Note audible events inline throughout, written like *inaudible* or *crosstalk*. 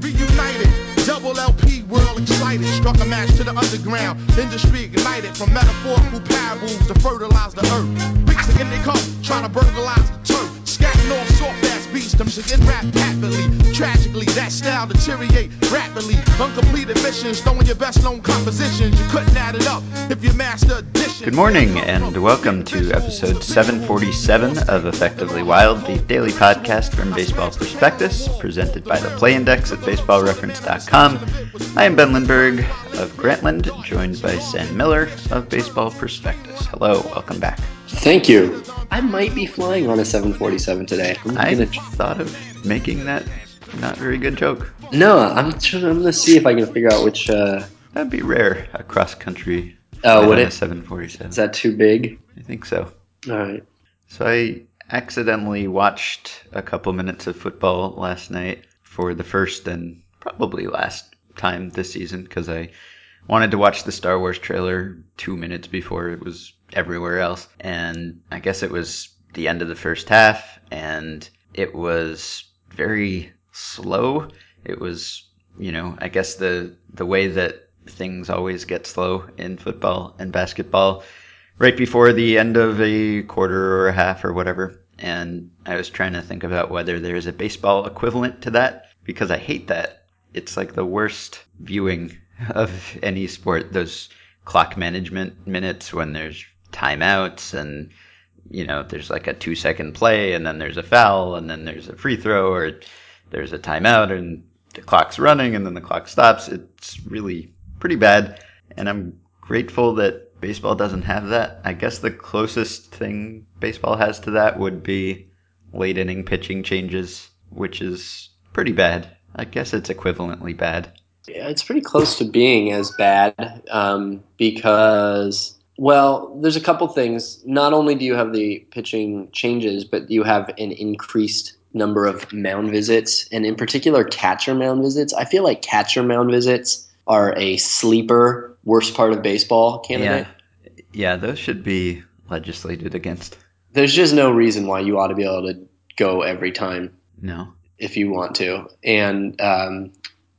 reunited. Double LP world excited. Struck a match to the underground. Industry ignited from metaphorical parables to fertilize the earth. Bricks in their cup, trying to burglarize the turf. Scatting off soft ass beats, them get rap happily. Tragically, style deteriorate rapidly. Uncompleted missions, throwing your best known compositions. You couldn't add it up if you master addition. Good morning, and welcome to episode 747 of Effectively Wild, the daily podcast from Baseball Prospectus, presented by the Play Index at baseballreference.com. I am Ben Lindbergh of Grantland, joined by Sam Miller of Baseball Prospectus. Hello, welcome back. Thank you. I might be flying on a 747 today. I'm I gonna, thought of making that not very good joke. no, I'm trying, I'm gonna see if I can figure out which. Uh, That'd be rare, a cross country. Oh, would a it? 747. is that too big? I think so. All right. So I accidentally watched a couple minutes of football last night for the first and probably last time this season because I wanted to watch the Star Wars trailer two minutes before it was everywhere else. And I guess it was the end of the first half and it was very slow. It was, you know, I guess the the way that things always get slow in football and basketball right before the end of a quarter or a half or whatever. And I was trying to think about whether there's a baseball equivalent to that because I hate that. It's like the worst viewing of any sport, those clock management minutes when there's timeouts and you know, there's like a two second play and then there's a foul and then there's a free throw or there's a timeout and the clock's running and then the clock stops. It's really pretty bad. And I'm grateful that baseball doesn't have that. I guess the closest thing baseball has to that would be late inning pitching changes, which is pretty bad. I guess it's equivalently bad. Yeah, it's pretty close to being as bad um, because, well, there's a couple things. Not only do you have the pitching changes, but you have an increased number of mound visits, and in particular, catcher mound visits. I feel like catcher mound visits are a sleeper worst part of baseball candidate. Yeah. Yeah, those should be legislated against. There's just no reason why you ought to be able to go every time No. if you want to, and um,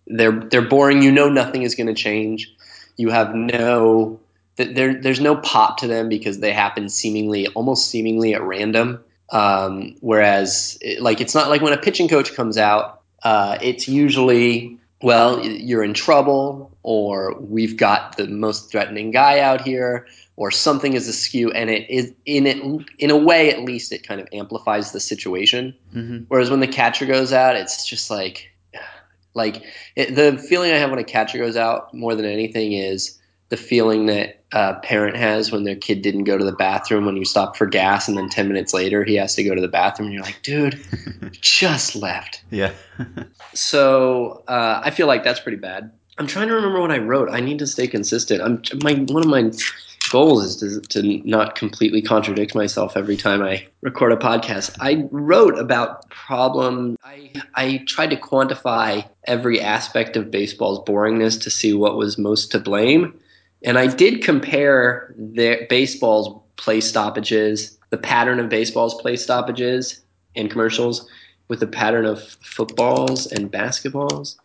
they're they're boring. You know nothing is going to change. You have no th- there there's no pop to them because they happen seemingly almost seemingly at random. Um, whereas it, like it's not like when a pitching coach comes out, uh, it's usually well you're in trouble or we've got the most threatening guy out here or something is askew and it is in it in a way at least it kind of amplifies the situation. Hmm Whereas when the catcher goes out, it's just like, like it, the feeling I have when a catcher goes out more than anything is the feeling that a parent has when their kid didn't go to the bathroom when you stop for gas, and then ten minutes later he has to go to the bathroom, and you're like, dude, *laughs* just left. Yeah. *laughs* So uh, I feel like that's pretty bad. I'm trying to remember what I wrote. I need to stay consistent. I'm my one of my goals is to, to not completely contradict myself every time I record a podcast. I wrote about problem. I I tried to quantify every aspect of baseball's boringness to see what was most to blame, and I did compare baseball's play stoppages, the pattern of baseball's play stoppages and commercials with the pattern of footballs and basketballs.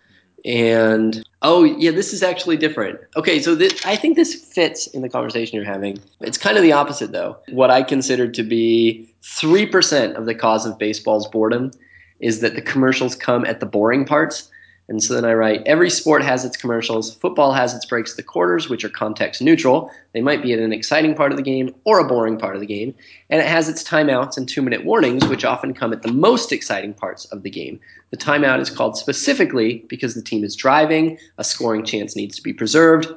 And oh yeah, this is actually different. Okay, so this, I think this fits in the conversation you're having. It's kind of the opposite though. What I consider to be three percent of the cause of baseball's boredom is that the commercials come at the boring parts. And so then I write every sport has its commercials. Football has its breaks the quarters, which are context neutral. They might be at an exciting part of the game or a boring part of the game. And it has its timeouts and two minute warnings, which often come at the most exciting parts of the game. The timeout is called specifically because the team is driving, a scoring chance needs to be preserved,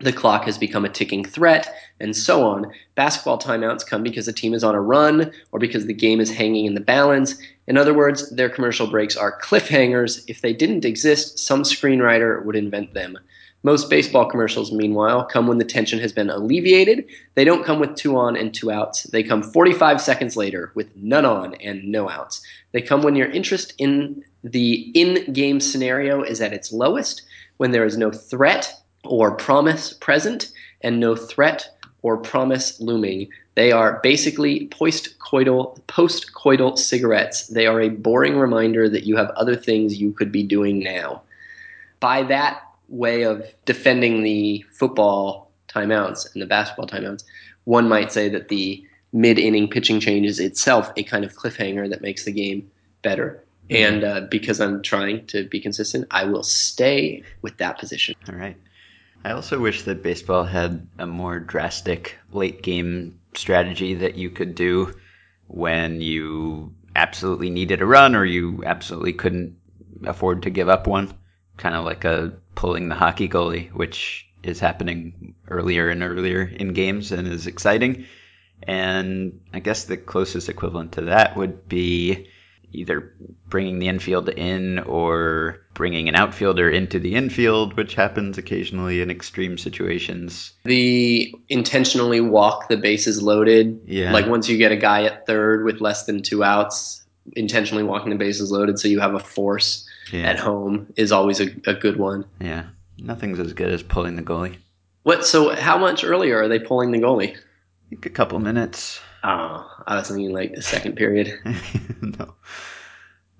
the clock has become a ticking threat, and so on. Basketball timeouts come because the team is on a run or because the game is hanging in the balance. In other words, their commercial breaks are cliffhangers. If they didn't exist, some screenwriter would invent them. Most baseball commercials, meanwhile, come when the tension has been alleviated. They don't come with two on and two outs. They come 45 seconds later with none on and no outs. They come when your interest in the in game scenario is at its lowest, when there is no threat or promise present and no threat or promise looming. They are basically post-coital, cigarettes. They are a boring reminder that you have other things you could be doing now. by that way of defending the football timeouts and the basketball timeouts, one might say that the mid inning pitching change is itself a kind of cliffhanger that makes the game better. And uh, because I'm trying to be consistent, I will stay with that position. All right. I also wish that baseball had a more drastic late game strategy that you could do when you absolutely needed a run or you absolutely couldn't afford to give up one. Kind of like a pulling the hockey goalie, which is happening earlier and earlier in games and is exciting. And I guess the closest equivalent to that would be either bringing the infield in or bringing an outfielder into the infield, which happens occasionally in extreme situations. The intentionally walk the bases loaded. Yeah. Like once you get a guy at third with less than two outs, intentionally walking the bases loaded so you have a force Yeah. at home is always a, a good one. Yeah. Nothing's as good as pulling the goalie. What? So how much earlier are they pulling the goalie? I think a couple minutes. Oh, I was thinking like the second period. *laughs* no.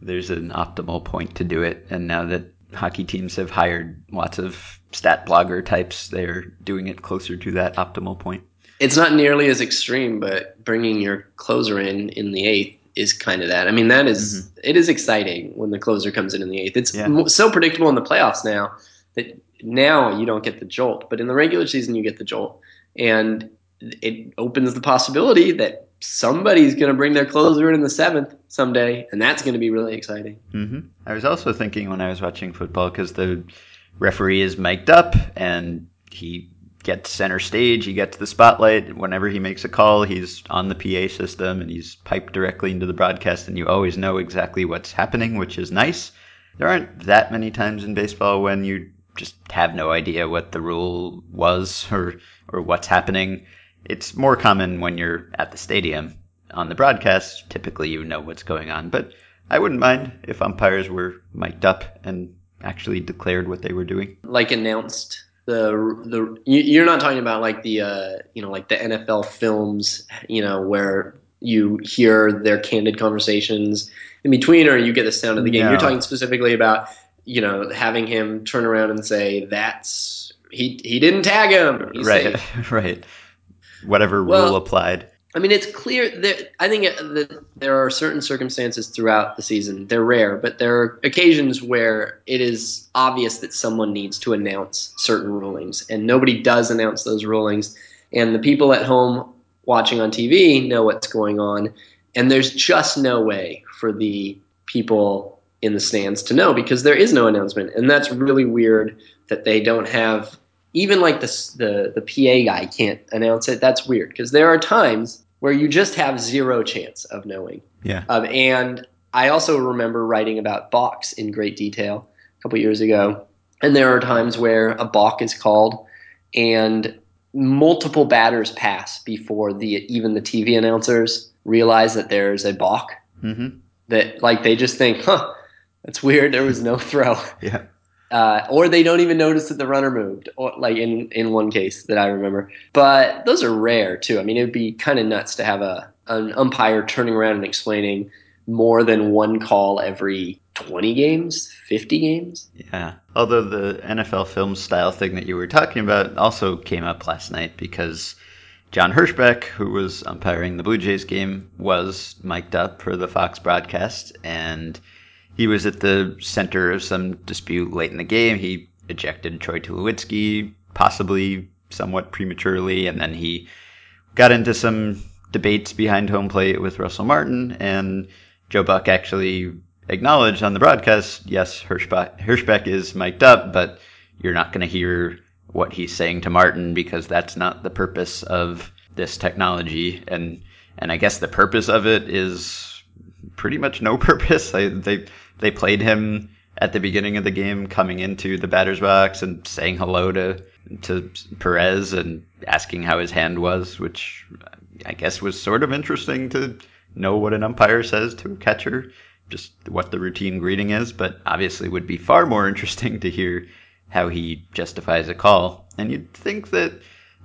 There's an optimal point to do it. And now that hockey teams have hired lots of stat blogger types, they're doing it closer to that optimal point. It's not nearly as extreme, but bringing your closer in in the eighth is kind of that. I mean, that is- mm-hmm. it is exciting when the closer comes in in the eighth. It's Yeah. so predictable in the playoffs now that now you don't get the jolt, but in the regular season you get the jolt, and it opens the possibility that somebody's going to bring their closer in the seventh someday, and that's going to be really exciting. hmm I was also thinking when I was watching football because the referee is mic'd up and he gets center stage, he gets the spotlight. Whenever he makes a call, he's on the PA system and he's piped directly into the broadcast, and you always know exactly what's happening, which is nice. There aren't that many times in baseball when you just have no idea what the rule was or or what's happening. It's more common when you're at the stadium. On the broadcast, typically you know what's going on, but I wouldn't mind if umpires were mic'd up and actually declared what they were doing. like announced the the you- you're not talking about like the uh, you know like the NFL films you know where you hear their candid conversations in between or you get the sound of the game. No. You're talking specifically about you know having him turn around and say that's he he didn't tag him. He's right, safe." *laughs* right. Whatever Well- rule applied. I mean, it's clear that I think that there are certain circumstances throughout the season. They're rare, but there are occasions where it is obvious that someone needs to announce certain rulings, and nobody does announce those rulings. And the people at home watching on TV know what's going on, and there's just no way for the people in the stands to know because there is no announcement, and that's really weird that they don't have even like the the the PA guy can't announce it. That's weird because there are times where you just have zero chance of knowing. Yeah. Um, and I also remember writing about balks in great detail a couple years ago, and there are times where a balk is called, and multiple batters pass before the even the TV announcers realize that there's a balk. hmm That like they just think, huh, that's weird. There was no throw Yeah. Uh, or they don't even notice that the runner moved, or like in in one case that I remember. But those are rare too. I mean, it would be kind of nuts to have a an umpire turning around and explaining more than one call every twenty games, fifty games. Yeah. Although the NFL film style thing that you were talking about also came up last night because John Hirschbeck, who was umpiring the Blue Jays game, was mic'd up for the Fox broadcast, and he was at the center of some dispute late in the game. He ejected Troy Tulowitzki, possibly somewhat prematurely, and then he got into some debates behind home plate with Russell Martin, and Joe Buck actually acknowledged on the broadcast, yes, Hirschbeck, Hirschbeck is mic'd up, but you're not going to hear what he's saying to Martin because that's not the purpose of this technology. And and I guess the purpose of it is pretty much no *laughs* purpose. They they they played him at the beginning of the game coming into the batter's box and saying hello to to Perez and asking how his hand was, which I guess was sort of interesting to know what an umpire says to a catcher, just what the routine greeting is, but obviously would be far more *laughs* interesting to hear how he justifies a call. And you'd think that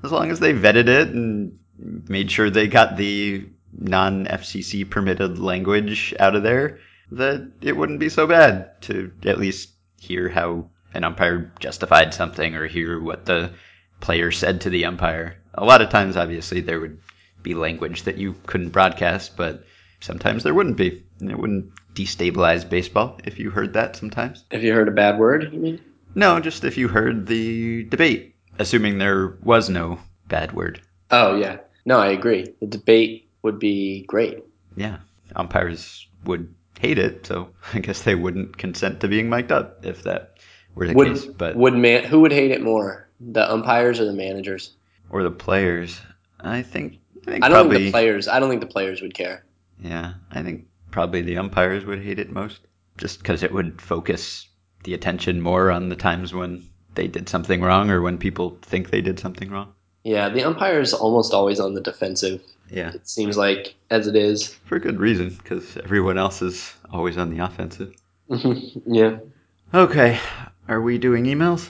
as long as they vetted it and made sure they got the non FCC permitted language out of there, that it wouldn't be so bad to at least hear how an umpire justified something or hear what the player said to the umpire. A lot of times, obviously, there would be language that you couldn't broadcast, but sometimes there wouldn't be. And it wouldn't destabilize baseball if you heard that sometimes. Have you heard a bad word? You mean? No, just if you heard the debate, assuming there was no bad word. Oh yeah. No, I agree. The debate would be great. Yeah, umpires would hate it, so *laughs* I guess they wouldn't consent to being mic'd up if that were the would case. But would man who would hate it more, the umpires or the managers? or the players, I think. I think I don't probably. think the players. I don't think the players would care. Yeah, I think probably the umpires would hate it most, just because it would focus the attention more on the times when they did something wrong or when people think they did something wrong. Yeah, the umpire is almost always on the defensive. Yeah, It seems like as it is. for good reason, because everyone else is always on the offensive. Mm-hmm. yeah. Okay, are we doing emails?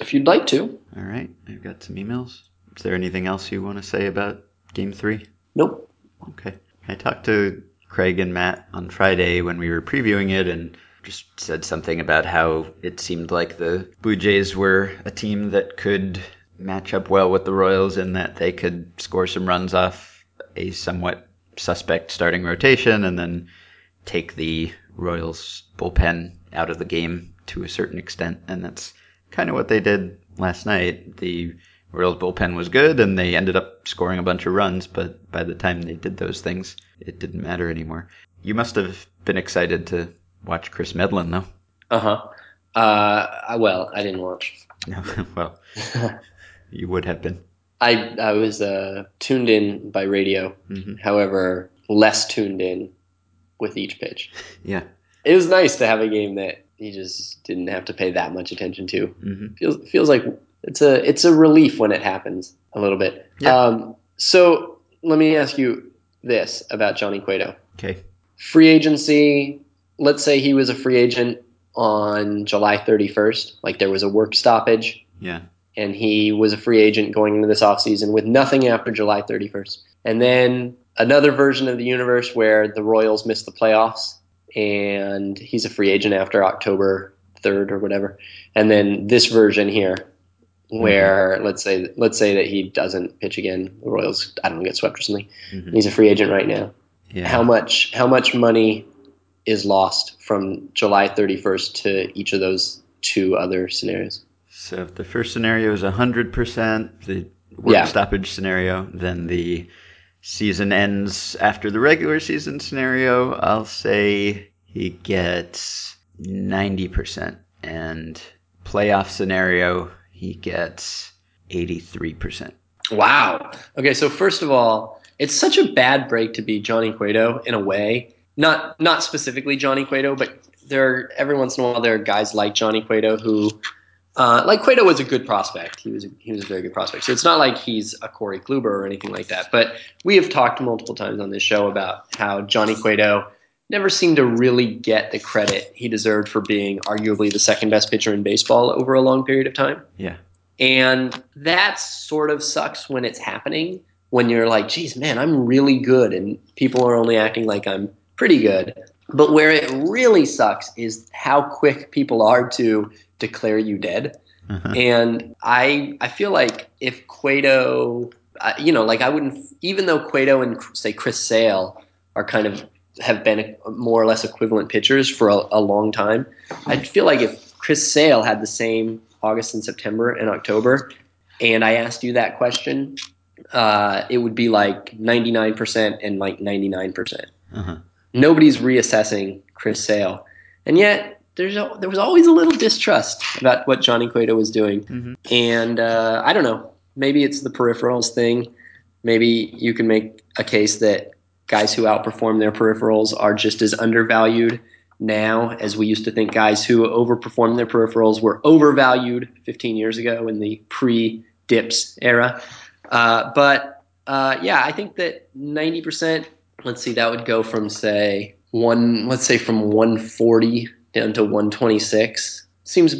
If you'd like to. All right, I've got some emails. Is there anything else you want to say about Game Three? Nope. Okay. I talked to Craig and Matt on Friday when we were previewing it and just said something about how it seemed like the Blue Jays were a team that could match up well with the Royals in that they could score some runs off a somewhat suspect starting rotation and then take the Royals bullpen out of the game to a certain extent. And that's kind of what they did last night. The Royals bullpen was good and they ended up scoring a bunch of runs, but by the time they did those things, it didn't matter anymore. You must have been excited to watch Kris Medlen, though. Uh-huh. Uh Well, I didn't watch. *laughs* well, you would have been. I I was uh, tuned in by radio. hmm However, less tuned in with each pitch. *laughs* Yeah. It was nice to have a game that you just didn't have to pay that much attention to. hmm feels feels like it's a it's a relief when it happens a little bit. Yeah. Um, so let me ask you this about Johnny Cueto. Okay. Free agency. Let's say he was a free agent on July 31st. Like there was a work stoppage, Yeah. And he was a free agent going into this offseason with nothing after July 31st. And then another version of the universe where the Royals missed the playoffs, and he's a free agent after October 3rd or whatever. And then this version here, where let's say let's say that he doesn't pitch again, the Royals I don't know get swept or something. Mhm. He's a free agent right now. Yeah. How much how much money is lost from July 31st to each of those two other scenarios? So if the first scenario is 100%, the work Yeah. stoppage scenario, then the season ends after the regular season scenario, I'll say he gets 90%. And playoff scenario, he gets 83%. Wow. Okay, so first of all, it's such a bad break to be Johnny Cueto in a way. Not not specifically Johnny Cueto, but there are, every once in a while there are guys like Johnny Cueto who uh, like Cueto was a good prospect. He was a, he was a very good prospect. So it's not like he's a Corey Kluber or anything like that. But we have talked multiple times on this show about how Johnny Cueto never seemed to really get the credit he deserved for being arguably the second best pitcher in baseball over a long period of time. Yeah. And that sort of sucks when it's happening, when you're like, geez, man, I'm really good, and people are only acting like I'm pretty good. But where it really sucks is how quick people are to declare you dead. Uh-huh. And I I feel like if Cueto, I- you know, like I wouldn't, even though Cueto and say Chris Sale are kind of have been more or less equivalent pitchers for a, a long time, I feel like if Chris Sale had the same August and September and October, and I asked you that question, uh, it would be like 99% and like 99%. Uh-huh. Nobody's reassessing Chris Sale. And yet, there's a, there was always a little distrust about what Johnny Cueto was doing. mm-hmm. And uh, I don't know. Maybe it's the peripherals thing. Maybe you can make a case that guys who outperform their peripherals are just as undervalued now as we used to think guys who overperform their peripherals were overvalued 15 years ago in the pre DIPS era. Uh, but uh, yeah, I think that 90%, let's see, that would go from say one, let's say from 140 down to 126. Seems,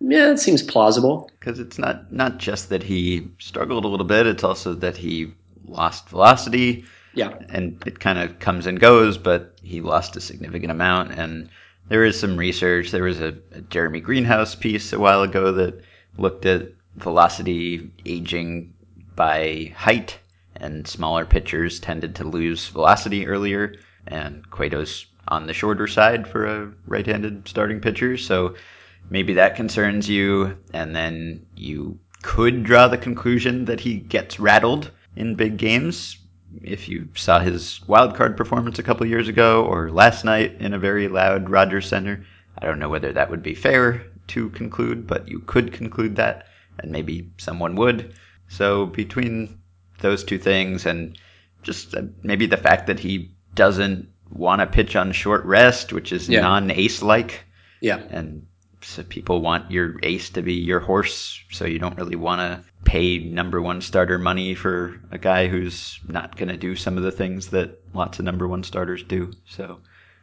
yeah, it seems plausible. Because it's not not just that he struggled a little bit; it's also that he lost velocity, Yeah. and it kind of comes and goes. But he lost a significant amount, and there is some research. There was a, a Jeremy Greenhouse piece a while ago that looked at velocity aging by height, and smaller pitchers tended to lose velocity earlier, and Cueto's on the shorter side for a right-handed starting pitcher, so maybe that concerns you, and then you could draw the conclusion that he gets rattled in big games if you saw his wild card performance a couple years ago or last night in a very loud Rogers Centre. I don't know whether that would be fair to conclude, but you could conclude that, and maybe someone would. So between those two things and just uh, maybe the fact that he doesn't want to pitch on short rest, which is Yeah. non-ace like, Yeah. and so people want your ace to be your horse, so you don't really want to pay number one starter money for a guy who's not going to do some of the things that lots of number one starters do. So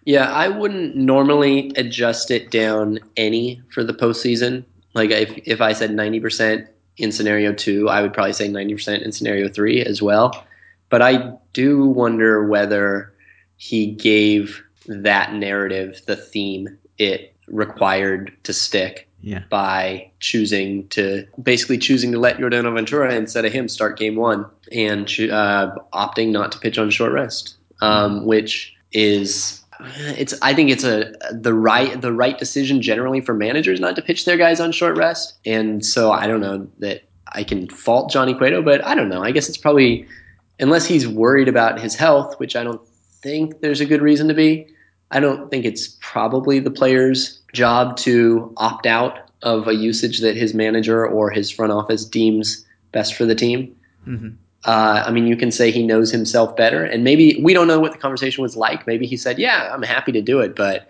Yeah, I wouldn't normally adjust it down any for the postseason. Like if if I said ninety percent in scenario two, I would probably say ninety percent in scenario three as well. But I do wonder whether he gave that narrative the theme it required to stick yeah, by choosing to basically choosing to let Yordano Ventura instead of him start game one and uh, opting not to pitch on short rest, um, which is it's I think it's a the right the right decision generally for managers not to pitch their guys on short rest, and so I don't know that I can fault Johnny Cueto, but I don't know. I guess it's probably unless he's worried about his health, which I don't think there's a good reason to be. I don't think it's probably the player's job to opt out of a usage that his manager or his front office deems best for the team. hmm Uh, I mean, you can say he knows himself better, and maybe we don't know what the conversation was like. Maybe he said, "Yeah, I'm happy to do it, but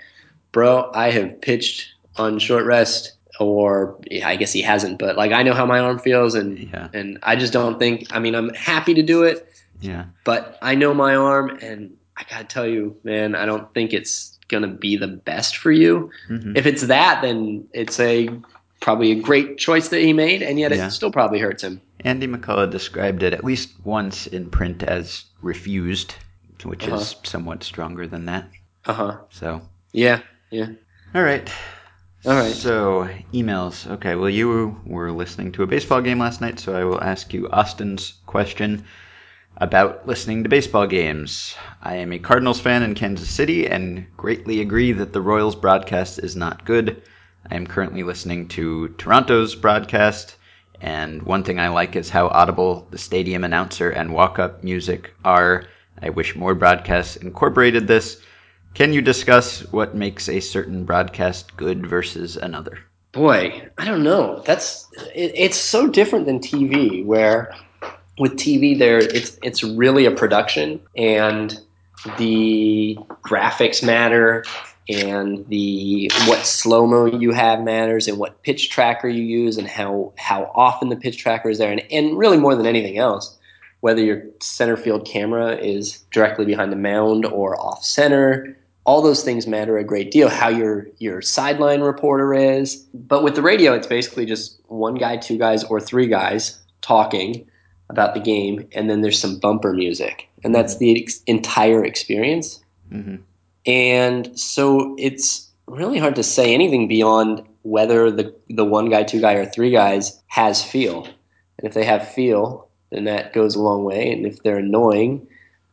bro, I have pitched on short rest." Or yeah, I guess he hasn't, but like I know how my arm feels, and yeah, and I just don't think. I mean, I'm happy to do it, yeah. but I know my arm, and I gotta tell you, man, I don't think it's gonna be the best for you. hmm If it's that, then it's a probably a great choice that he made, and yet Yeah. it still probably hurts him. Andy McCullough described it at least once in print as refused, which Uh-huh. is somewhat stronger than that. Uh huh. So, Yeah. Yeah. all right. All right. So, emails. Okay, well, you were listening to a baseball game last night, so I will ask you Austin's question about listening to baseball games. I am a Cardinals fan in Kansas City and greatly agree that the Royals broadcast is not good. I am currently listening to Toronto's broadcast, and one thing I like is how audible the stadium announcer and walk up music are. I wish more broadcasts incorporated this. Can you discuss what makes a certain broadcast good versus another? Boy, I don't know. That's it, it's so different than TV, where with TV there it's it's really a production, and the graphics matter, and the what slow mo you have matters, and what pitch tracker you use, and how how often the pitch tracker is there, and, and really more than anything else, whether your center field camera is directly behind the mound or off center, all those things matter a great deal. How your your sideline reporter is, but with the radio, it's basically just one guy, two guys, or three guys talking about the game, and then there's some bumper music, and that's the ex- entire experience. hmm And so it's really hard to say anything beyond whether the the one guy, two guy, or three guys has feel. And if they have feel, then that goes a long way. And if they're annoying,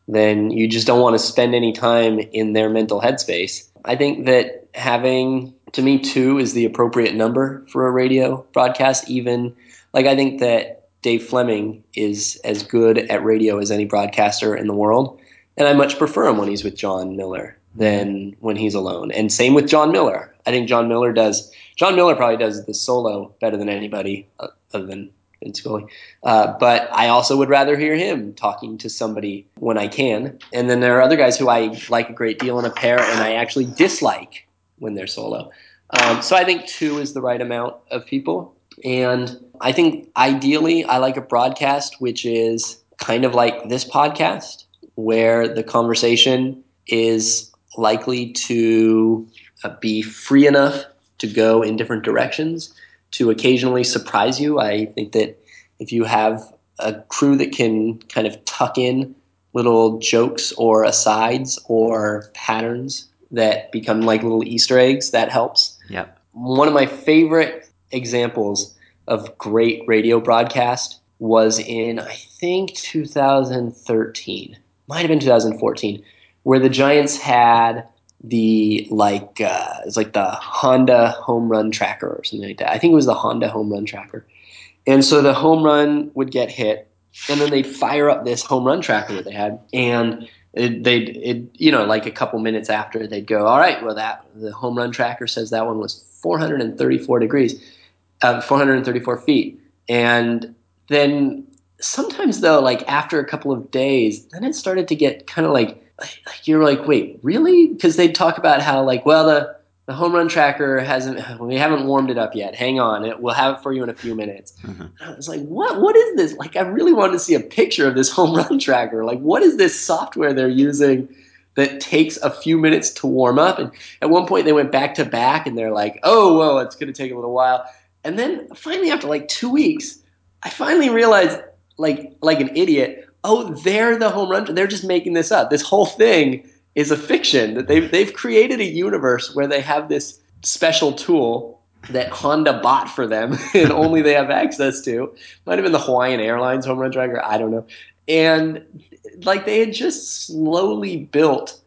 then you just don't want to spend any time in their mental headspace. I think that having to me two is the appropriate number for a radio broadcast. Even like I think that Dave Flemming is as good at radio as any broadcaster in the world. And I much prefer him when he's with Jon Miller than when he's alone. And same with Jon Miller. I think Jon Miller does. Jon Miller probably does the solo better than anybody uh, other than Vin Scully. Uh, but I also would rather hear him talking to somebody when I can. And then there are other guys who I like a great deal in a pair, and I actually dislike when they're solo. Um, so I think two is the right amount of people. And I think ideally, I like a broadcast which is kind of like this podcast, where the conversation is likely to uh, be free enough to go in different directions to occasionally surprise you. I think that if you have a crew that can kind of tuck in little jokes or asides or patterns that become like little Easter eggs. That helps. Yep. One of my favorite examples of great radio broadcast was in I think 2013, might have been 2014, where the Giants had the like uh, it's like the Honda home run tracker or something like that. I think it was the Honda home run tracker, and so the home run would get hit, and then they'd fire up this home run tracker that they had, and it, they'd it, you know like a couple minutes after they'd go, all right, well that the home run tracker says that one was 434 degrees, uh, 434 feet, and then sometimes though like after a couple of days, then it started to get kind of like like you're like, wait, really? Because they'd talk about how like, well, the the home run tracker hasn't *sighs* we haven't warmed it up yet. Hang on, it, we'll have it for you in a few minutes. Mhm. I was like, what? What is this? Like, I really wanted to see a picture of this *laughs* home run tracker. Like, what is this software they're using? That takes a few minutes to warm up, and at one point they went back to back, and they're like, "Oh, well, it's going to take a little while." And then finally, after like two weeks, I finally realized, like, like an idiot, oh, they're the home run. They're just making this up. This whole thing is a fiction that they've they've created a universe where they have this special tool that Honda bought for them *laughs* and only they have access to. Might have been the Hawaiian Airlines home run tracker. I don't know. And like they had just slowly built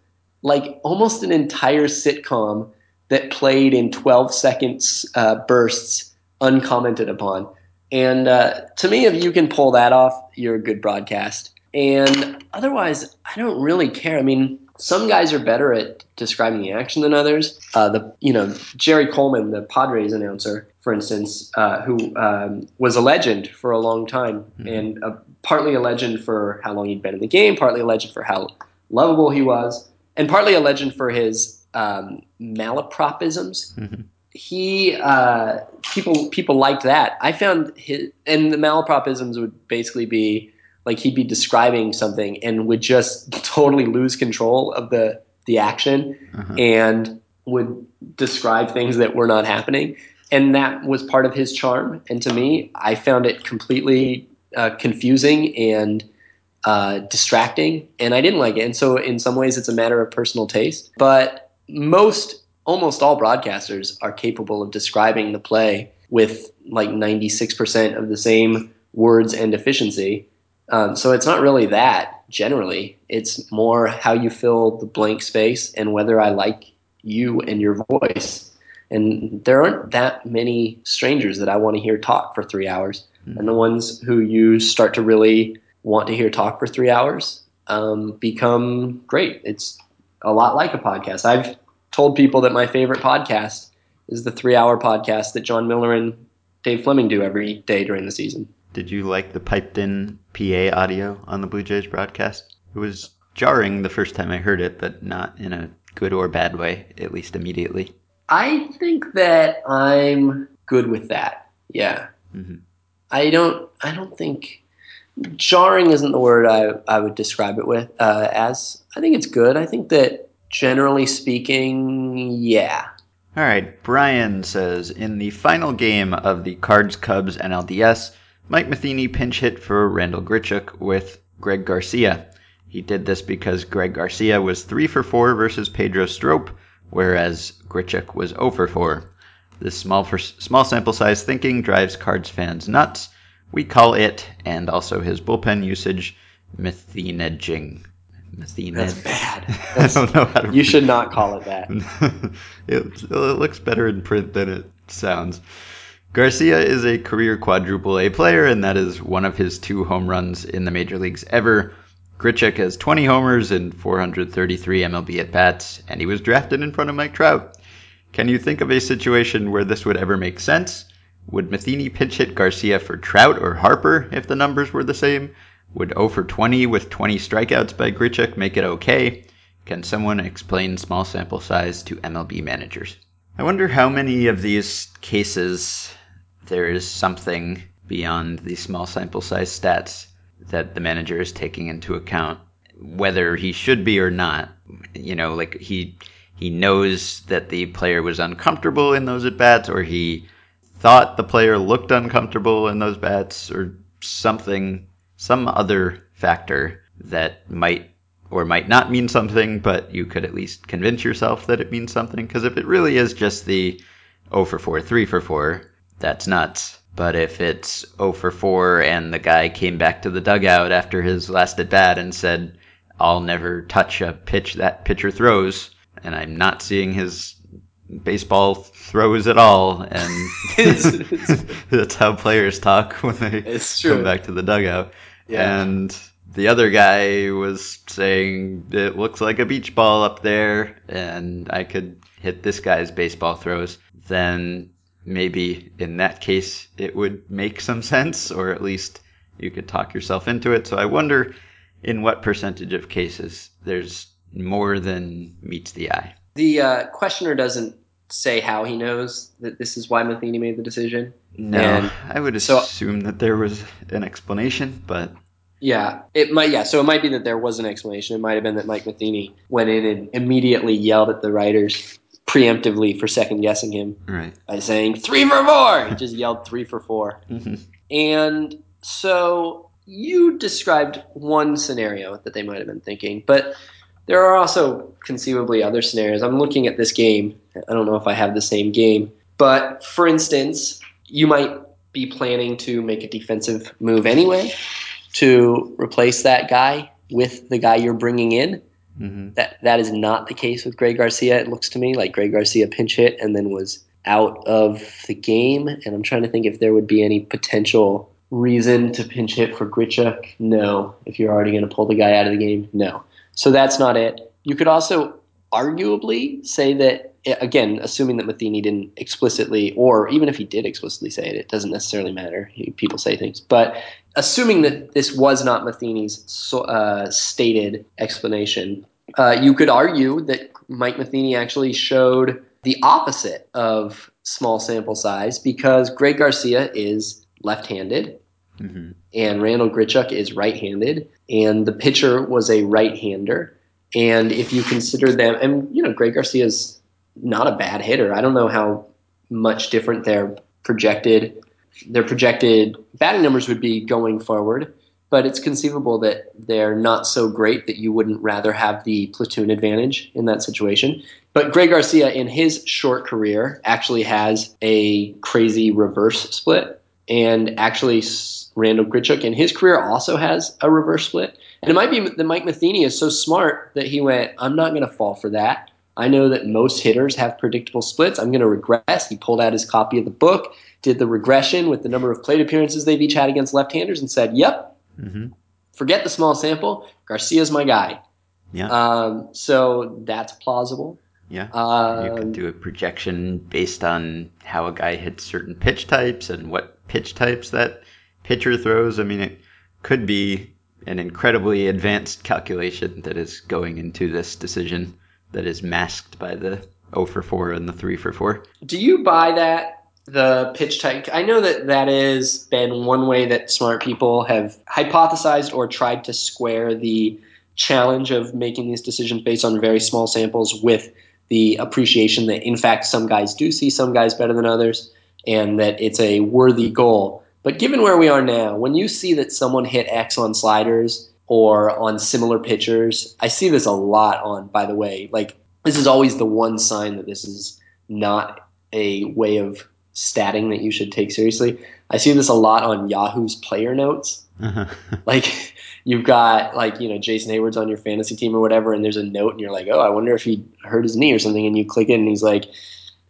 like almost an entire sitcom that played in 12 seconds uh, bursts uncommented upon. And uh, to me, if you can pull that off, you're a good broadcast. And otherwise, I don't really care. I mean, some guys are better at describing the action than others. Uh, the you know Jerry Coleman, the Padres announcer, for instance, uh, who um, was a legend for a long time, Mhm. and uh, partly a legend for how long he'd been in the game, partly a legend for how lovable he was, and partly a legend for his um, malapropisms Mhm. he uh, people people liked that. I found his and the malapropisms would basically be like he'd be describing something and would just *laughs* totally lose control of the the action Uh-huh. and would describe things that were not happening. And that was part of his charm. And to me, I found it completely uh, confusing and uh, distracting, and I didn't like it. And so, in some ways, it's a matter of personal taste. But most, almost all broadcasters are capable of describing the play with like 96% of the same words and efficiency. Um, so it's not really that generally. It's more how you fill the blank space and whether I like you and your voice. And there aren't that many strangers that I want to hear talk for three hours. And the ones who you start to really want to hear talk for three hours um, become great. It's a lot like a podcast. I've told people that my favorite podcast is the three hour podcast that Jon Miller and Dave Flemming do every day during the season. Did you like the piped in PA audio on the Blue Jays broadcast? It was jarring the first time I heard it, but not in a good or bad way, at least immediately. I think that I'm good with that. Yeah. Mhm. I don't. I don't think jarring isn't the word I I would describe it with uh, as. I think it's good. I think that generally speaking, yeah. All right, Brian says in the final game of the Cards Cubs NLDS, Mike Matheny pinch hit for Randall Grichuk with Greg Garcia. He did this because Greg Garcia was 3 for 4 versus Pedro Strop, whereas Grichuk was 0 for 4. This small for, small sample size thinking drives Cards fans nuts. We call it, and also his bullpen usage, methenaging. Methenage. That's bad. *laughs* I don't know how to You should not call it that. *laughs* it, it looks better in print than it sounds. Garcia is a career quadruple A player, and that is one of his two home runs in the major leagues ever. Grichuk has 20 homers and 433 MLB at bats, and he was drafted in front of Mike Trout. Can you think of a situation where this would ever make sense? Would Matheny pinch hit Garcia for Trout or Harper if the numbers were the same? Would 0 for 20 with 20 strikeouts by Grichuk make it okay? Can someone explain small sample size to MLB managers? I wonder how many of these cases there is something beyond the small sample size stats that the manager is taking into account, whether he should be or not. You know, like he he knows that the player was uncomfortable in those at bats, or he thought the player looked uncomfortable in those bats, or something, some other factor that might or might not mean something, but you could at least convince yourself that it means something. Because if it really is just the 0 for 4, 3 for 4, that's nuts. But if it's 0 for 4 and the guy came back to the dugout after his last at bat and said, I'll never touch a pitch that pitcher throws, and I'm not seeing his baseball throws at all, and *laughs* *laughs* that's how players talk when they It's come back to the dugout. Yeah. And the other guy was saying it looks like a beach ball up there, and I could hit this guy's baseball throws. Then maybe in that case it would make some sense, or at least you could talk yourself into it. So I wonder in what percentage of cases there's more than meets the eye. The uh, questioner doesn't say how he knows that this is why Matheny made the decision. No, And I would so- assume that there was an explanation, but Yeah, it might. Yeah, so it might be that there was an explanation. It might have been that Mike Matheny went in and immediately yelled at the writers preemptively for second guessing him right. by saying three for four. He just *laughs* yelled three for four. Mhm. And so you described one scenario that they might have been thinking, but there are also conceivably other scenarios. I'm looking at this game. I don't know if I have the same game, but for instance, you might be planning to make a defensive move anyway to replace that guy with the guy you're bringing in. Mhm. That that is not the case with Greg Garcia. It looks to me like Greg Garcia pinch hit and then was out of the game. And I'm trying to think if there would be any potential reason to pinch hit for Grichuk. No. If you're already going to pull the guy out of the game, no. So that's not it. You could also arguably say that again, assuming that Matheny didn't explicitly, or even if he did explicitly say it, it doesn't necessarily matter. He- People say things, but assuming that this was not Matheny's so, uh, stated explanation, uh, you could argue that Mike Matheny actually showed the opposite of small sample size because Greg Garcia is left-handed Mhm. and Randall Grichuk is right-handed, and the pitcher was a right-hander. And if you consider them, and you know, Greg Garcia is not a bad hitter. I don't know how much different their projected their projected batting numbers would be going forward, but it's conceivable that they're not so great that you wouldn't rather have the platoon advantage in that situation. But Greg Garcia, in his short career, actually has a crazy reverse split, and actually Randall Grichuk in his career also has a reverse split. And it might be that Mike Matheny is so smart that he went, "I'm not going to fall for that. I know that most hitters have predictable splits. I'm going to regress." He pulled out his copy of the book, did the regression with the number of plate appearances they've each had against left-handers, and said, "Yep, Mhm. forget the small sample. Garcia's my guy." Yeah. Um, so that's plausible. Yeah. Um, You could do a projection based on how a guy hits certain pitch types and what pitch types that pitcher throws. I mean, it could be an incredibly advanced calculation that is going into this decision that is masked by the 0 for 4 and the 3 for 4. Do you buy that the pitch type? I know that that has been one way that smart people have hypothesized or tried to square the challenge of making these decisions based on very small samples with the appreciation that in fact some guys do see some guys better than others and that it's a worthy goal. But given where we are now, when you see that someone hit X on sliders or on similar pitchers, I see this a lot on, by the way, like this is always the one sign that this is not a way of statting that you should take seriously. I see this a lot on Yahoo's player notes. Uh-huh. *laughs* Like you've got like, you know, Jason Heyward's on your fantasy team or whatever, and there's a note and you're like, Oh, I wonder if he hurt his knee or something, and you click it and he's like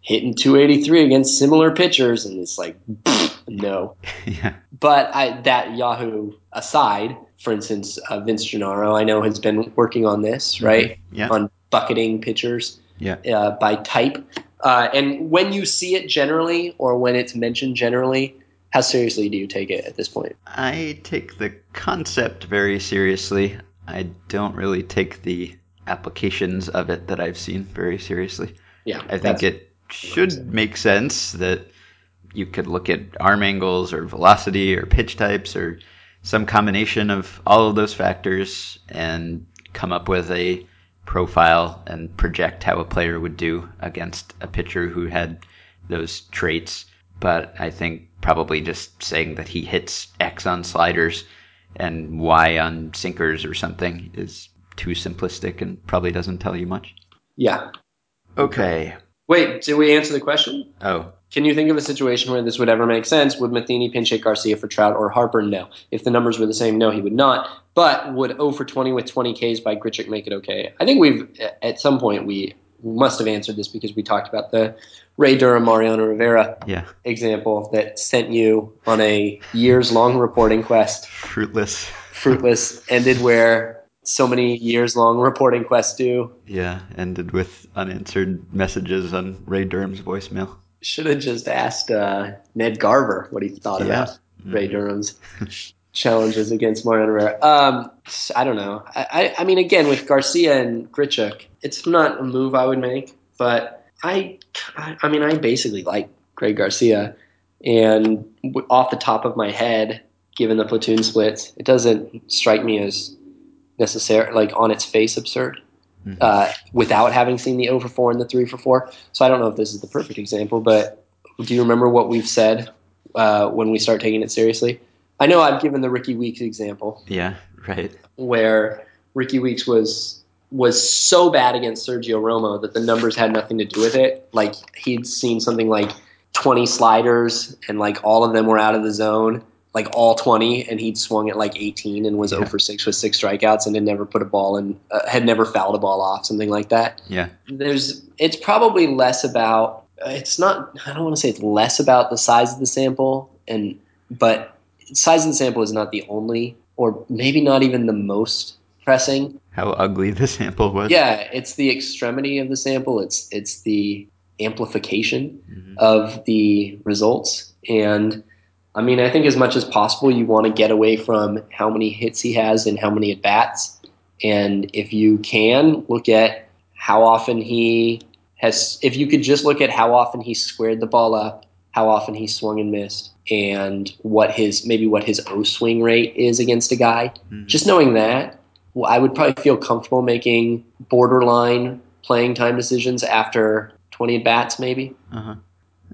hitting two eighty three against similar pitchers and it's like no. *laughs* yeah. But I, that Yahoo aside, for instance, uh, Vince Gennaro, I know has been working on this, right? Yeah. On bucketing pitchers Yeah. uh, by type. Uh, and when you see it generally, or when it's mentioned generally, how seriously do you take it at this point? I take the concept very seriously. I don't really take the applications of it that I've seen very seriously. Yeah, I think it should make sense that you could look at arm angles or velocity or pitch types or some combination of all of those factors and come up with a profile and project how a player would do against a pitcher who had those traits. But I think probably just saying that he hits X on sliders and Y on sinkers or something is too simplistic and probably doesn't tell you much. Yeah. Okay. Wait, did we answer the question? Oh, Can you think of a situation where this would ever make sense? Would Matheny pinch hit Garcia for Trout or Harper? No. If the numbers were the same, no, he would not. But would 0 for 20 with 20 Ks by Grichuk make it okay? I think we've, at some point, we must have answered this because we talked about the Ray Durham, Mariano Rivera yeah. example that sent you on a years long reporting quest, Fruitless. fruitless, ended where so many years long reporting quests do. Yeah. Ended with unanswered messages on Ray Durham's voicemail. Should have just asked uh, Ned Garver what he thought Yeah. about Ray Durham's challenges against Mariano Rivera. Um, I don't know. I, I, I mean, again, with Garcia and Grichuk, it's not a move I would make, but I, I, I mean, I basically like Greg Garcia, and w- off the top of my head, given the platoon splits, it doesn't strike me as necessary, like on its face, absurd. Mhm. Uh, without having seen the over 4 and the 3 for 4. So I don't know if this is the perfect example, but do you remember what we've said uh, when we start taking it seriously? I know I've given the Rickie Weeks example Yeah. Right. where Rickie Weeks was was so bad against Sergio Romo that the numbers had nothing to do with it. Like he'd seen something like 20 sliders and like all of them were out of the zone, like all 20 and he'd swung at like 18 and was Yeah. 0 for 6 with six strikeouts and had never put a ball in uh, had never fouled a ball off, something like that Yeah. there's it's probably less about it's not i don't want to say it's less about the size of the sample and but size of the sample is not the only or maybe not even the most pressing How ugly the sample was. yeah it's the extremity of the sample it's it's the amplification Mhm. of the results and i mean i think as much as possible you want to get away from how many hits he has and how many at bats and if you can look at how often he has if you could just look at how often he squared the ball up how often he swung and missed and what his maybe what his o swing rate is against a guy Mhm. just knowing that well, i would probably feel comfortable making borderline playing time decisions after 20 at bats maybe Uh-huh.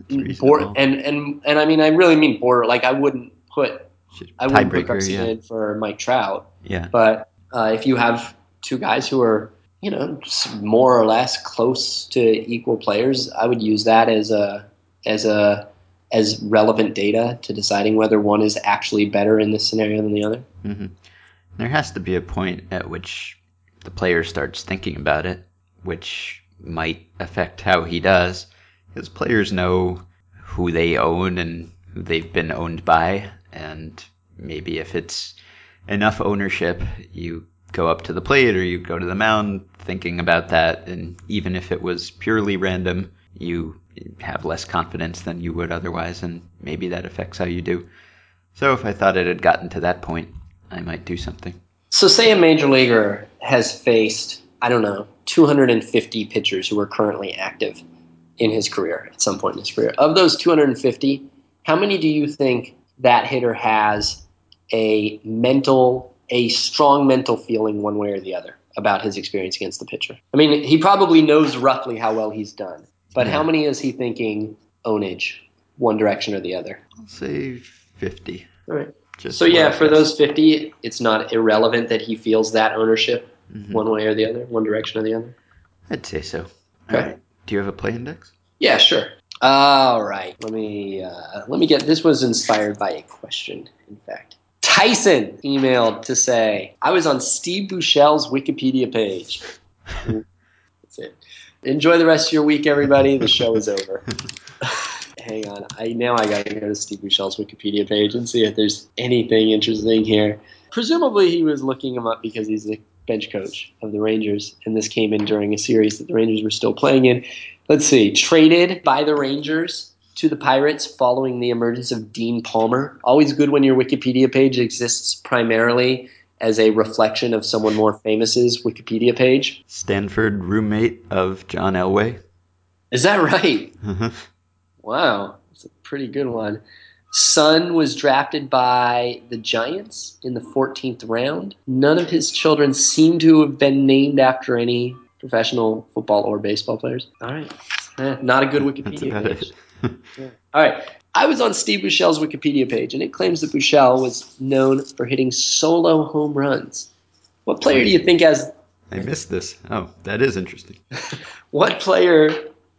That's Bor- reasonable. and and and I mean, I really mean border. Like I wouldn't put I wouldn't put Garcia yeah. in for Mike Trout. Yeah. But uh, if you have two guys who are you know more or less close to equal players, I would use that as a as a as relevant data to deciding whether one is actually better in this scenario than the other. hmm There has to be a point at which the player starts thinking about it, which might affect how he does. Because players know who they own and who they've been owned by, and maybe if it's enough ownership, you go up to the plate or you go to the mound thinking about that, and even if it was purely random, you have less confidence than you would otherwise, and maybe that affects how you do. So if I thought it had gotten to that point, I might do something. So, say a major leaguer has faced, I don't know, 250 pitchers who are currently active in his career at some point in his career. Of those 250, how many do you think that hitter has a mental, a strong mental feeling one way or the other about his experience against the pitcher? I mean, he probably knows roughly how well he's done, but how many is he thinking ownage, one direction or the other? I'll say 50. All right. Just So, yeah, for those 50, it's not irrelevant that he feels that ownership Mhm. one way or the other, one direction or the other. I'd say so. Okay. All right. Do you have a play index? Yeah, sure. All right. Let me uh, let me get. This was inspired by a question. In fact, Tyson emailed to say I was on Steve Buechele's Wikipedia page. *laughs* That's it. Enjoy the rest of your week, everybody. The show is over. *laughs* Hang on. I now I gotta go to Steve Buechele's Wikipedia page and see if there's anything interesting here. Presumably, he was looking him up because he's the bench coach of the Rangers, and this came in during a series that the Rangers were still playing in. Let's see. Traded by the Rangers to the Pirates following the emergence of Dean Palmer. Always good when your Wikipedia page exists primarily as a reflection of someone more famous's Wikipedia page. Stanford roommate of John Elway. Is that right? Mhm. Wow, that's a pretty good one. Son was drafted by the Giants in the 14th round. None of his children seem to have been named after any professional football or baseball players. All right. Eh, not a good That's Wikipedia about page. it. *laughs* All right. I was on Steve Buechele's Wikipedia page, and it claims that Buechele was known for hitting solo home runs. What player do you think has I missed this. Oh, that is interesting. *laughs* What player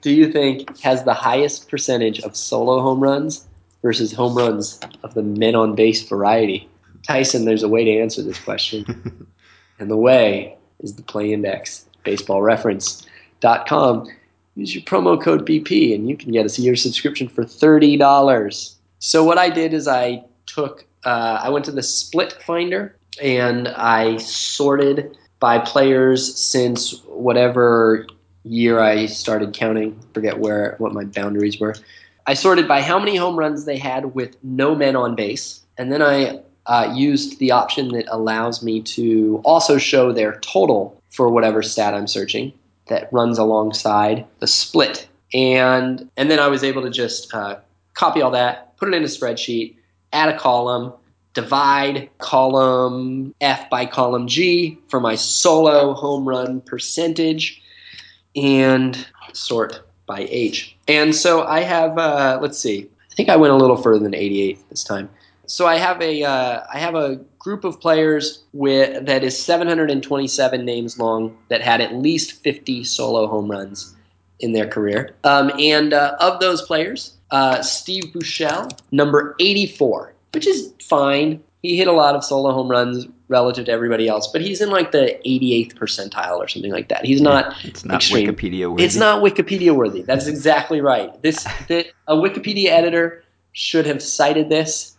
do you think has the highest percentage of solo home runs versus home runs of the men on base variety? Tyson, there's a way to answer this question. *laughs* and the way is the play index, baseballreference.com. Use your promo code BP and you can get a year subscription for $30. So what I did is I took, uh, I went to the split finder and I sorted by players since whatever year I started counting. Forget where what my boundaries were. I sorted by how many home runs they had with no men on base, and then I uh, used the option that allows me to also show their total for whatever stat I'm searching that runs alongside the split. And and then I was able to just uh, copy all that, put it in a spreadsheet, add a column, divide column F by column G for my solo home run percentage, and sort by H. And so I have, uh, let's see, I think I went a little further than 88 this time. So I have a uh, I have a group of players with that is 727 names long that had at least 50 solo home runs in their career. Um, and uh, of those players, uh, Steve Buechele, number 84, which is fine. He hit a lot of solo home runs relative to everybody else, but he's in like the 88th percentile or something like that. He's not. It's not extreme. Wikipedia worthy. It's not Wikipedia worthy. That's exactly right. This that a Wikipedia editor should have cited this.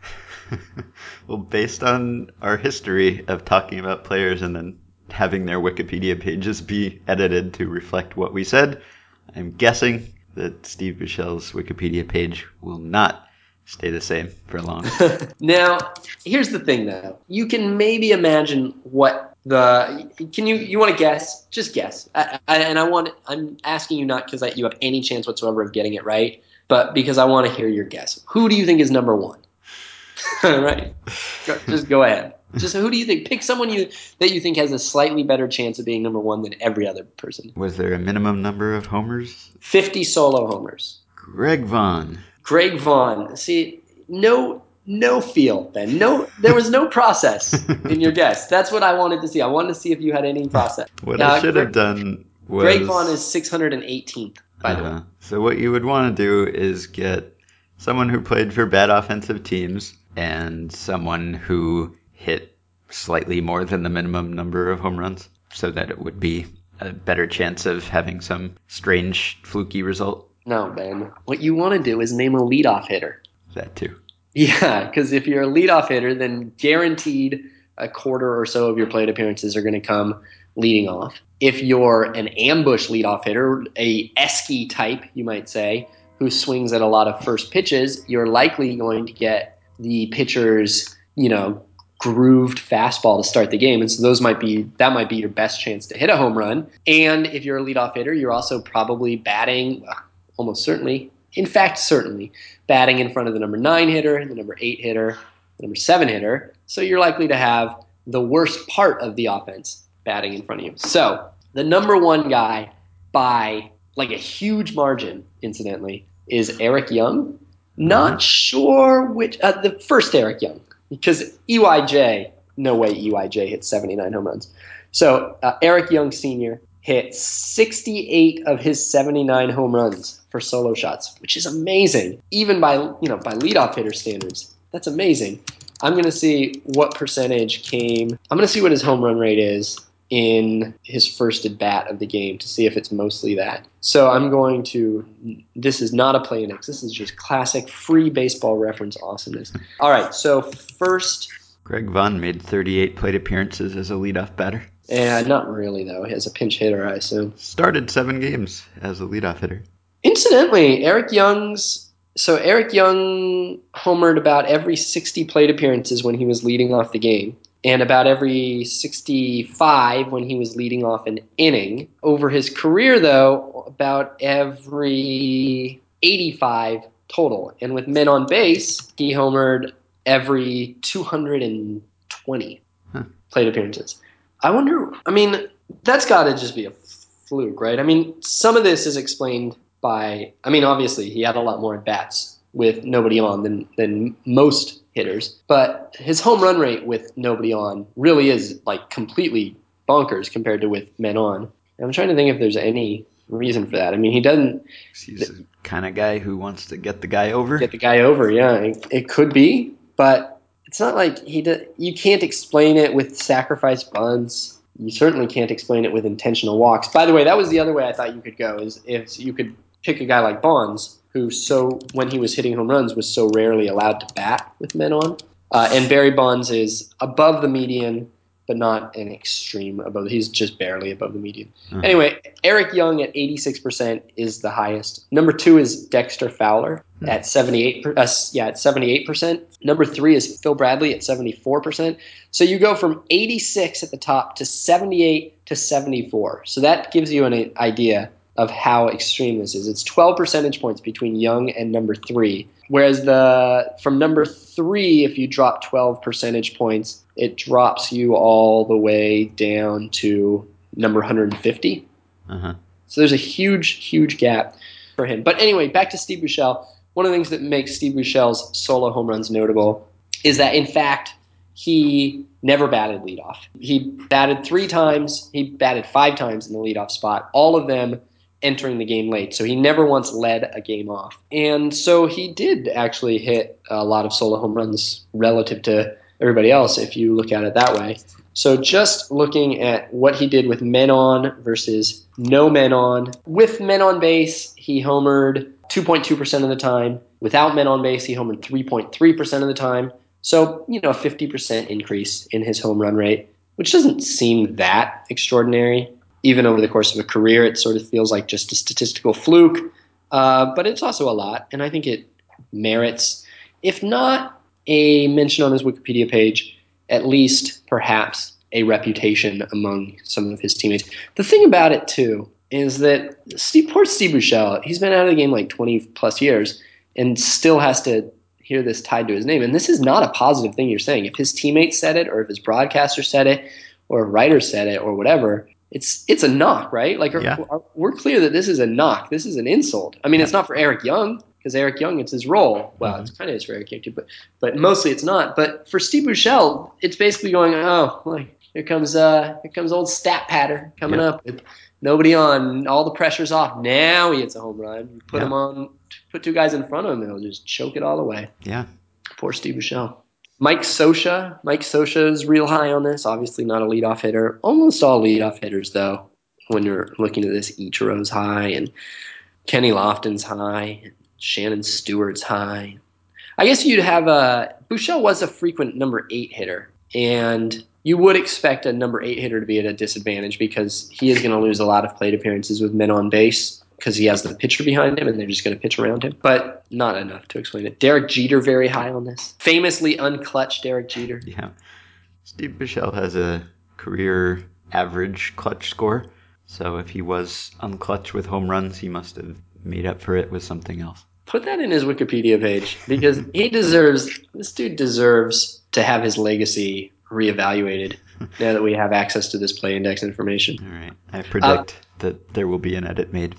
*laughs* well, based on our history of talking about players and then having their Wikipedia pages be edited to reflect what we said, I'm guessing that Steve Buechele's Wikipedia page will not stay the same for long. *laughs* now, here's the thing though. You can maybe imagine what the can you you want to guess? Just guess. I, I, and I want I'm asking you not because you have any chance whatsoever of getting it right, but because I want to hear your guess. Who do you think is number one? *laughs* right? Just go ahead. Just who do you think? Pick someone you that you think has a slightly better chance of being number one than every other person. Was there a minimum number of homers? Fifty solo homers. Greg Vaughn. Greg Vaughn. See, no no feel, Ben. No, there was no process *laughs* in your guess. That's what I wanted to see. I wanted to see if you had any *laughs* process. What I should have done was Greg Vaughn is 618th, by the way. Uh-huh. So what you would want to do is get someone who played for bad offensive teams and someone who hit slightly more than the minimum number of home runs, so that it would be a better chance of having some strange fluky result. No, Ben. What you want to do is name a leadoff hitter. That too. Yeah, because if you're a leadoff hitter, then guaranteed a quarter or so of your plate appearances are going to come leading off. If you're an ambush leadoff hitter, a esky type, you might say, who swings at a lot of first pitches, you're likely going to get the pitcher's, you know, grooved fastball to start the game. And so those might be that might be your best chance to hit a home run. And if you're a leadoff hitter, you're also probably batting almost certainly, in fact, certainly batting in front of the number nine hitter, the number eight hitter, the number seven hitter. So you're likely to have the worst part of the offense batting in front of you. So the number one guy by like a huge margin, incidentally, is Eric Young. Not sure which uh, the first Eric Young because EYJ, no way EYJ hit 79 home runs. So uh, Eric Young Sr. hit 68 of his 79 home runs for solo shots, which is amazing, even by you know by leadoff hitter standards. That's amazing. I'm gonna see what percentage came. I'm gonna see what his home run rate is in his first at bat of the game to see if it's mostly that. So I'm going to. This is not a play index. This is just classic free baseball reference awesomeness. All right. So first, Greg Vaughn made 38 plate appearances as a leadoff batter. Yeah, not really though. As a pinch hitter, I assume. Started seven games as a leadoff hitter. Incidentally, Eric Young's so Eric Young homered about every 60 plate appearances when he was leading off the game, and about every 65 when he was leading off an inning. Over his career, though, about every 85 total. And with men on base, he homered every 220 huh. plate appearances. I wonder. I mean, that's got to just be a fluke, right? I mean, some of this is explained by. I mean, obviously, he had a lot more at bats with nobody on than than most hitters, but his home run rate with nobody on really is like completely bonkers compared to with men on. I'm trying to think if there's any reason for that. I mean, he doesn't He's the kind of guy who wants to get the guy over. get the guy over. Yeah, it, it could be, but it's not like he. Do, you can't explain it with sacrifice bunts. You certainly can't explain it with intentional walks. By the way, that was the other way I thought you could go. Is if you could pick a guy like Bonds, who so when he was hitting home runs was so rarely allowed to bat with men on, uh, and Barry Bonds is above the median, but not an extreme above. He's just barely above the median. Mhm. Anyway, Eric Young at 86% is the highest. Number two is Dexter Fowler Hmm. at 78. per- Uh, yeah, at 78%. Number three is Phil Bradley at 74%. So you go from 86 at the top to 78 to 74. So that gives you an idea of how extreme this is. It's 12 percentage points between Young and number three. Whereas the from number three, if you drop 12 percentage points, it drops you all the way down to number 150. Uh-huh. So there's a huge, huge gap for him. But anyway, back to Steve Buechele. One of the things that makes Steve Buechele's solo home runs notable is that, in fact, he never batted leadoff. He batted three times. He batted five times in the leadoff spot. All of them entering the game late. So he never once led a game off. And so he did actually hit a lot of solo home runs relative to everybody else if you look at it that way. So just looking at what he did with men on versus no men on. With men on base, he homered 2.2% of the time. Without men on base, he homered 3.3% of the time. So, you know, a 50% increase in his home run rate, which doesn't seem that extraordinary. Even over the course of a career, it sort of feels like just a statistical fluke. Uh, but it's also a lot, and I think it merits, if not a mention on his Wikipedia page, at least perhaps a reputation among some of his teammates. The thing about it too is that Steve, poor Steve Buechele, he's been out of the game like 20 plus years and still has to hear this tied to his name. And this is not a positive thing you're saying. If his teammates said it, or if his broadcaster said it, or a writer said it, or whatever, it's it's a knock, right? Like Yeah. are- we're clear that this is a knock. This is an insult. I mean, it's not for Eric Young because Eric Young, it's his role. Well, Mhm. it's kind of is for Eric Young too, but but mostly it's not. But for Steve Buechele, it's basically going, oh, like here comes uh here comes old stat patter coming Yeah. up with nobody on, all the pressure's off. Now he hits a home run. You put Yeah. him on, put two guys in front of him, and he'll just choke it all away. Yeah. Poor Steve Buechele. Mike Scioscia. Mike Scioscia is real high on this. Obviously not a leadoff hitter. Almost all leadoff hitters, though, when you're looking at this, Ichiro's high and Kenny Lofton's high, Shannon Stewart's high. I guess you'd have a Buechele was a frequent number eight hitter, and you would expect a number eight hitter to be at a disadvantage because he is going to lose a lot of plate appearances with men on base because he has the pitcher behind him and they're just going to pitch around him. But not enough to explain it. Derek Jeter very high on this. Famously unclutched Derek Jeter. Yeah. Steve Buechele has a career average clutch score. So if he was unclutch with home runs, he must have made up for it with something else. Put that in his Wikipedia page because he *laughs* deserves. This dude deserves to have his legacy reevaluated *laughs* now that we have access to this play index information. All right. I predict uh, that there will be an edit made.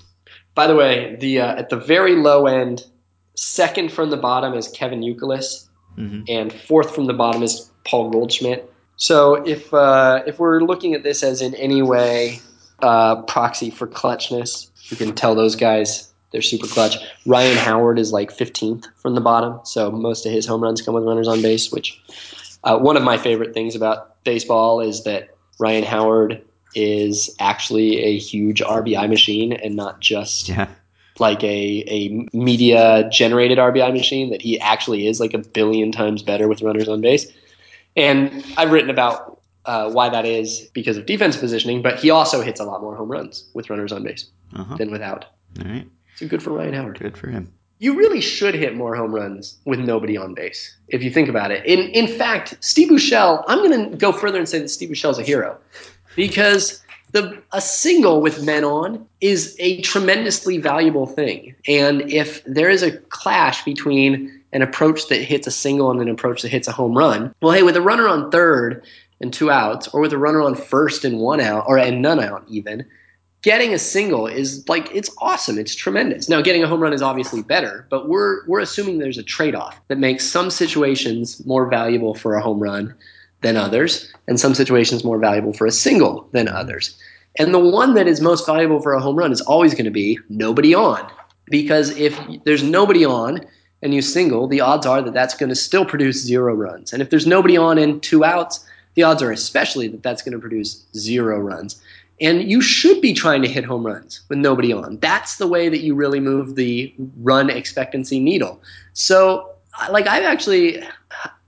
By the way, the uh, at the very low end, second from the bottom is Kevin Youkilis, hmm and fourth from the bottom is Paul Goldschmidt. So if uh, if we're looking at this as in any way uh, proxy for clutchness, you can tell those guys they're super clutch. Ryan Howard is like 15th from the bottom, so most of his home runs come with runners on base. Which uh, one of my favorite things about baseball is that Ryan Howard is actually a huge RBI machine and not just Yeah. like a, a media generated RBI machine that he actually is like a billion times better with runners on base. And I've written about uh, why that is because of defense positioning, but he also hits a lot more home runs with runners on base Uh-huh. than without. All right. So good for Ryan Howard. Good for him. You really should hit more home runs with nobody on base, if you think about it. In in fact, Steve Buechele, I'm going to go further and say that Steve Buechele is a hero because the a single with men on is a tremendously valuable thing. And if there is a clash between an approach that hits a single and an approach that hits a home run, well, hey, with a runner on third and two outs, or with a runner on first and one out, or and none out even, getting a single is like it's awesome. It's tremendous. Now, getting a home run is obviously better, but we're we're assuming there's a trade-off that makes some situations more valuable for a home run than others, and some situations more valuable for a single than others. And the one that is most valuable for a home run is always going to be nobody on. Because if there's nobody on and you single, the odds are that that's going to still produce zero runs. And if there's nobody on and two outs, the odds are especially that that's going to produce zero runs. And you should be trying to hit home runs with nobody on. That's the way that you really move the run expectancy needle. So, like, I've actually,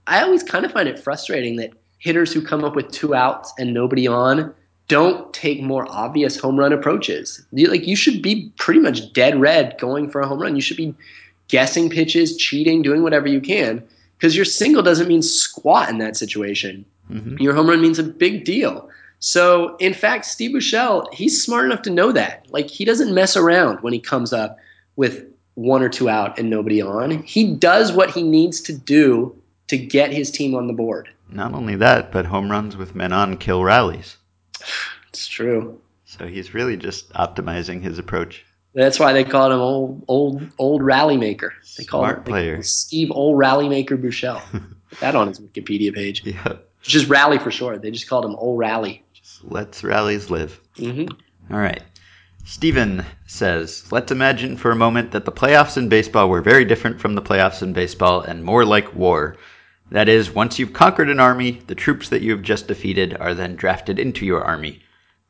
I always kind of find it frustrating that hitters who come up with two outs and nobody on don't take more obvious home run approaches. You, like, you should be pretty much dead red going for a home run. You should be guessing pitches, cheating, doing whatever you can because your single doesn't mean squat in that situation. Mm-hmm. Your home run means a big deal. So, in fact, Steve Buechele, he's smart enough to know that. Like, he doesn't mess around when he comes up with one or two out and nobody on. He does what he needs to do to get his team on the board. Not only that, but home runs with men on kill rallies. It's true. So he's really just optimizing his approach. That's why they called him old old old rally maker. They called Smart him player. Steve Old Rally Maker Buechele. *laughs* Put that on his Wikipedia page. Yeah. Just Rally for short. They just called him Old Rally. Just let's rallies live. Mm-hmm. All right. Steven says, let's imagine for a moment that the playoffs in baseball were very different from the playoffs in baseball and more like war. That is, once you've conquered an army, the troops that you have just defeated are then drafted into your army.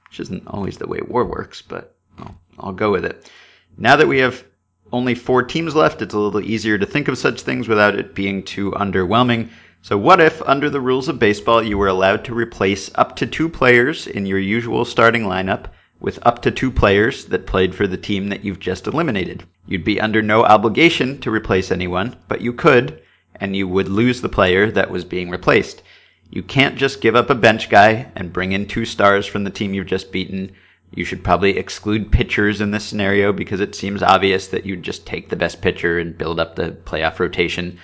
Which isn't always the way war works, but well, I'll go with it. Now that we have only four teams left, it's a little easier to think of such things without it being too underwhelming. So, what if, under the rules of baseball, you were allowed to replace up to two players in your usual starting lineup with up to two players that played for the team that you've just eliminated? You'd be under no obligation to replace anyone, but you could, and you would lose the player that was being replaced. You can't just give up a bench guy and bring in two stars from the team you've just beaten. You should probably exclude pitchers in this scenario because it seems obvious that you'd just take the best pitcher and build up the playoff rotation.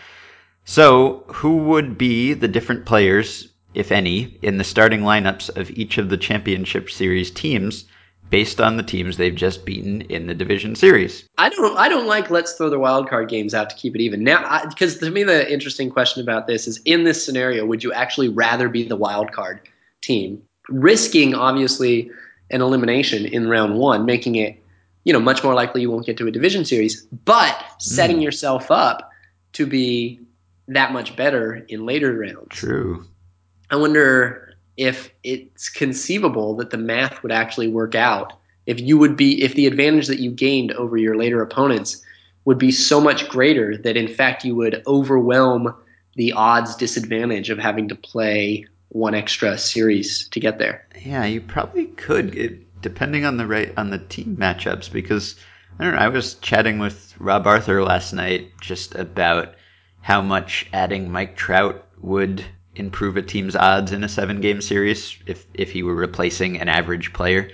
So, who would be the different players, if any, in the starting lineups of each of the championship series teams based on the teams they've just beaten in the division series? I don't. I don't like let's throw the wild card games out to keep it even now. Because to me, the interesting question about this is: in this scenario, would you actually rather be the wild card team, risking obviously an elimination in round one, making it you know much more likely you won't get to a division series, but setting mm. yourself up to be that much better in later rounds. True. I wonder if it's conceivable that the math would actually work out. If you would be, if the advantage that you gained over your later opponents would be so much greater that in fact you would overwhelm the odds disadvantage of having to play one extra series to get there. Yeah, you probably could, it, depending on the right on the team matchups. Because I don't know, I was chatting with Rob Arthur last night just about how much adding Mike Trout would improve a team's odds in a seven game series if, if he were replacing an average player.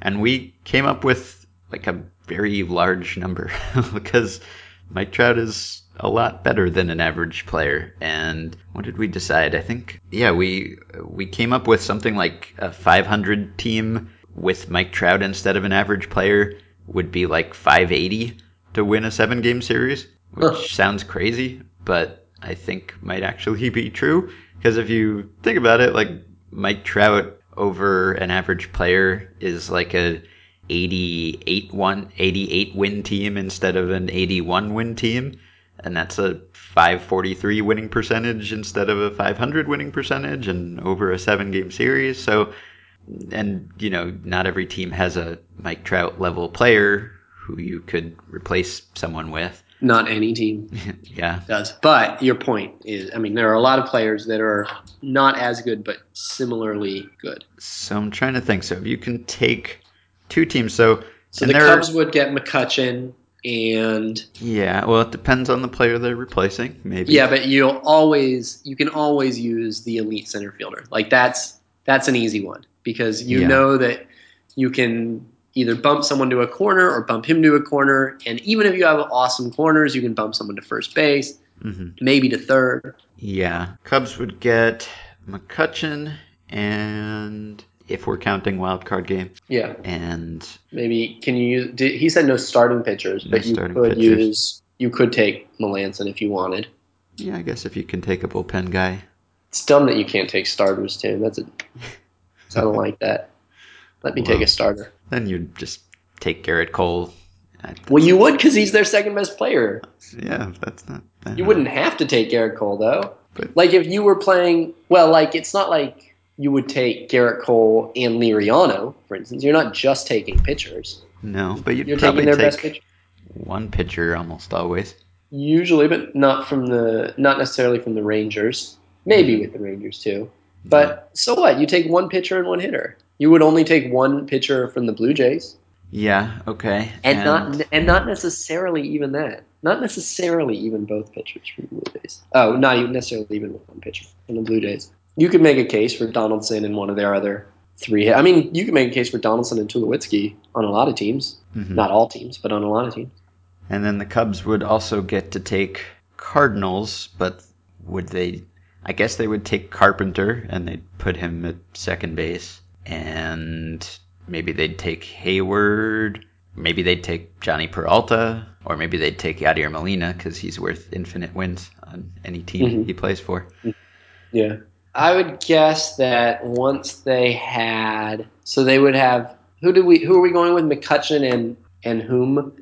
And we came up with like a very large number *laughs* because Mike Trout is a lot better than an average player. And what did we decide? I think yeah, we we came up with something like a 500 team with Mike Trout instead of an average player would be like 580 to win a seven game series, which sounds crazy, but I think might actually be true. Because if you think about it, like Mike Trout over an average player is like a 88 one 88 win team instead of an 81 win team. And that's a 543 winning percentage instead of a 500 winning percentage and over a 7 game series. So and you know not every team has a Mike Trout level player who you could replace someone with not any team *laughs* yeah. does. But your point is, I mean, there are a lot of players that are not as good, but similarly good. So I'm trying to think. So if you can take two teams, so so the Cubs would get McCutchen and yeah, well, it depends on the player they're replacing, maybe. Yeah, but you'll always you can always use the elite center fielder. Like that's that's an easy one because you yeah. know that you can either bump someone to a corner or bump him to a corner. And even if you have awesome corners, you can bump someone to first base, mm-hmm. maybe to third. Yeah. Cubs would get McCutchen and if we're counting wild card game. Yeah. And maybe can you use did, he said no starting pitchers, no but you could pitchers. use you could take Melancon if you wanted. Yeah, I guess if you can take a bullpen guy. It's dumb that you can't take starters, too. That's a. *laughs* I don't like that. Let me take a starter. Then you'd just take Gerrit Cole. Well, you would because he's their second best player. yeah, that's not. You know. wouldn't have to take Gerrit Cole though. But- like if you were playing, well, like it's not like you would take Gerrit Cole and Liriano, for instance. You're not just taking pitchers. No, but you'd You're probably taking their take best pitcher. one pitcher almost always. Usually, but not from the not necessarily from the Rangers. Maybe mm-hmm. with the Rangers too. But so what? You take one pitcher and one hitter. You would only take one pitcher from the Blue Jays, Yeah. Okay. and, not and not necessarily even that. Not necessarily even both pitchers from the Blue Jays. Oh, not even necessarily even one pitcher from the Blue Jays. You could make a case for Donaldson and one of their other three. I mean, you could make a case for Donaldson and Tulowitzki on a lot of teams. Mhm. Not all teams, but on a lot of teams. And then the Cubs would also get to take Cardinals, but would they? I guess they would take Carpenter and they'd put him at second base, and maybe they'd take Heyward. Maybe they'd take Jhonny Peralta, or maybe they'd take Yadier Molina because he's worth infinite wins on any team Mhm. he plays for. Yeah. I would guess that once they had, so they would have. Who did we? Who are we going with? McCutchen and and whom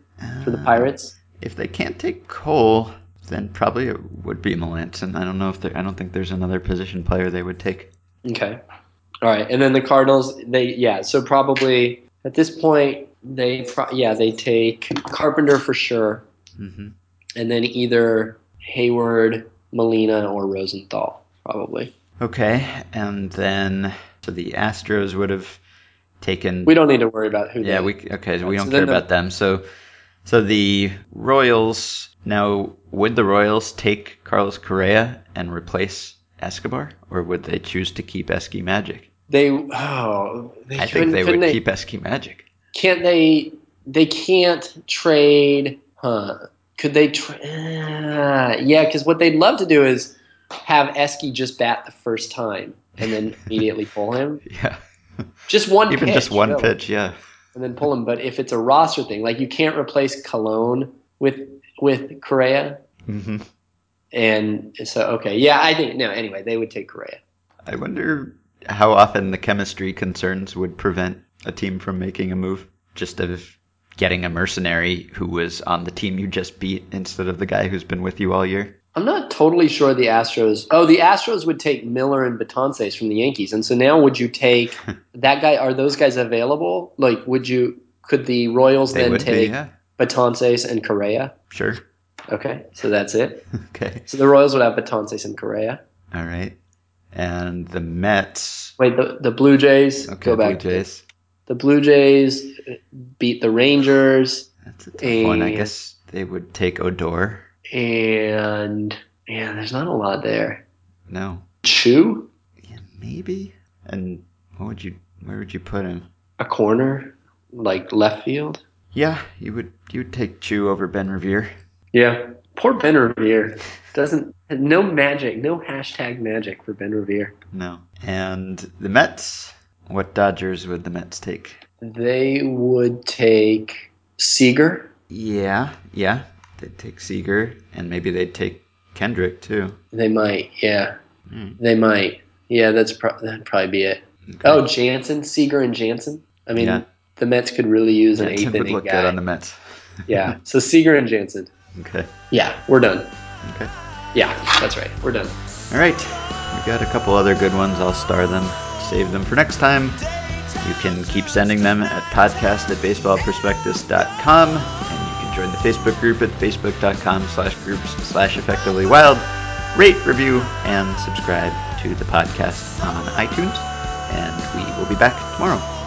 for the Uh, Pirates? If they can't take Cole, then probably it would be Melancon. I don't know if there. I don't think there's another position player they would take. Okay. All right, and then the Cardinals. They yeah. So probably at this point they pro- yeah they take Carpenter for sure, hmm and then either Heyward, Molina, or Rosenthal probably. Okay, and then so the Astros would have taken. We don't need to worry about who. yeah, we okay. So we don't so care about them. So, so the Royals now would the Royals take Carlos Correa and replace Escobar, or would they choose to keep Esky Magic? they oh they I think they would keep Esky Magic. can't they they can't trade huh could they tra- uh, yeah because what they'd love to do is have Esky just bat the first time and then *laughs* immediately pull him Yeah, just one even pitch, just one really, pitch. Yeah. and then pull him but if it's a roster thing like you can't replace Cologne with with Correa hmm and so okay yeah I think no anyway they would take Correa I wonder how often the chemistry concerns would prevent a team from making a move, just of getting a mercenary who was on the team you just beat instead of the guy who's been with you all year. I'm not totally sure the Astros. Oh, the Astros would take Miller and Betances from the Yankees, and so now would you take *laughs* that guy? Are those guys available? Like, would you? Could the Royals They then would be, take yeah. Betances and Correa? Sure. Okay, so that's it. *laughs* Okay. So the Royals would have Betances and Correa. All right. And the Mets. Wait, the the Blue Jays Okay, go Blue back. Jays. The Blue Jays beat the Rangers, That's a tough one. I guess they would take Odor. and yeah, there's not a lot there. No. Choo, Yeah, maybe. And what would you? Where would you put him? a corner, like left field. Yeah, you would. You would take Choo over Ben Revere. Yeah. Poor Ben Revere. Doesn't no magic, no hashtag magic for Ben Revere. No. And the Mets. What Dodgers would the Mets take? They would take Seager. Yeah, yeah. They'd take Seager, and maybe they'd take Kendrick too. They might, yeah. Hmm. They might. Yeah, that's pro- that'd probably be it. Okay. Oh, Jansen, Seager and Jansen. I mean, Yeah. the Mets could really use an Jansen eighth would inning look guy. good on the Mets. yeah. So Seager and Jansen. Okay. Yeah, we're done. Okay. Yeah, that's right. We're done. All right. We've got a couple other good ones. I'll star them, save them for next time. You can keep sending them at podcast at baseballprospectus.com. And you can join the Facebook group at facebook.com slash groups slash effectively wild. Rate, review, and subscribe to the podcast on iTunes. And we will be back tomorrow.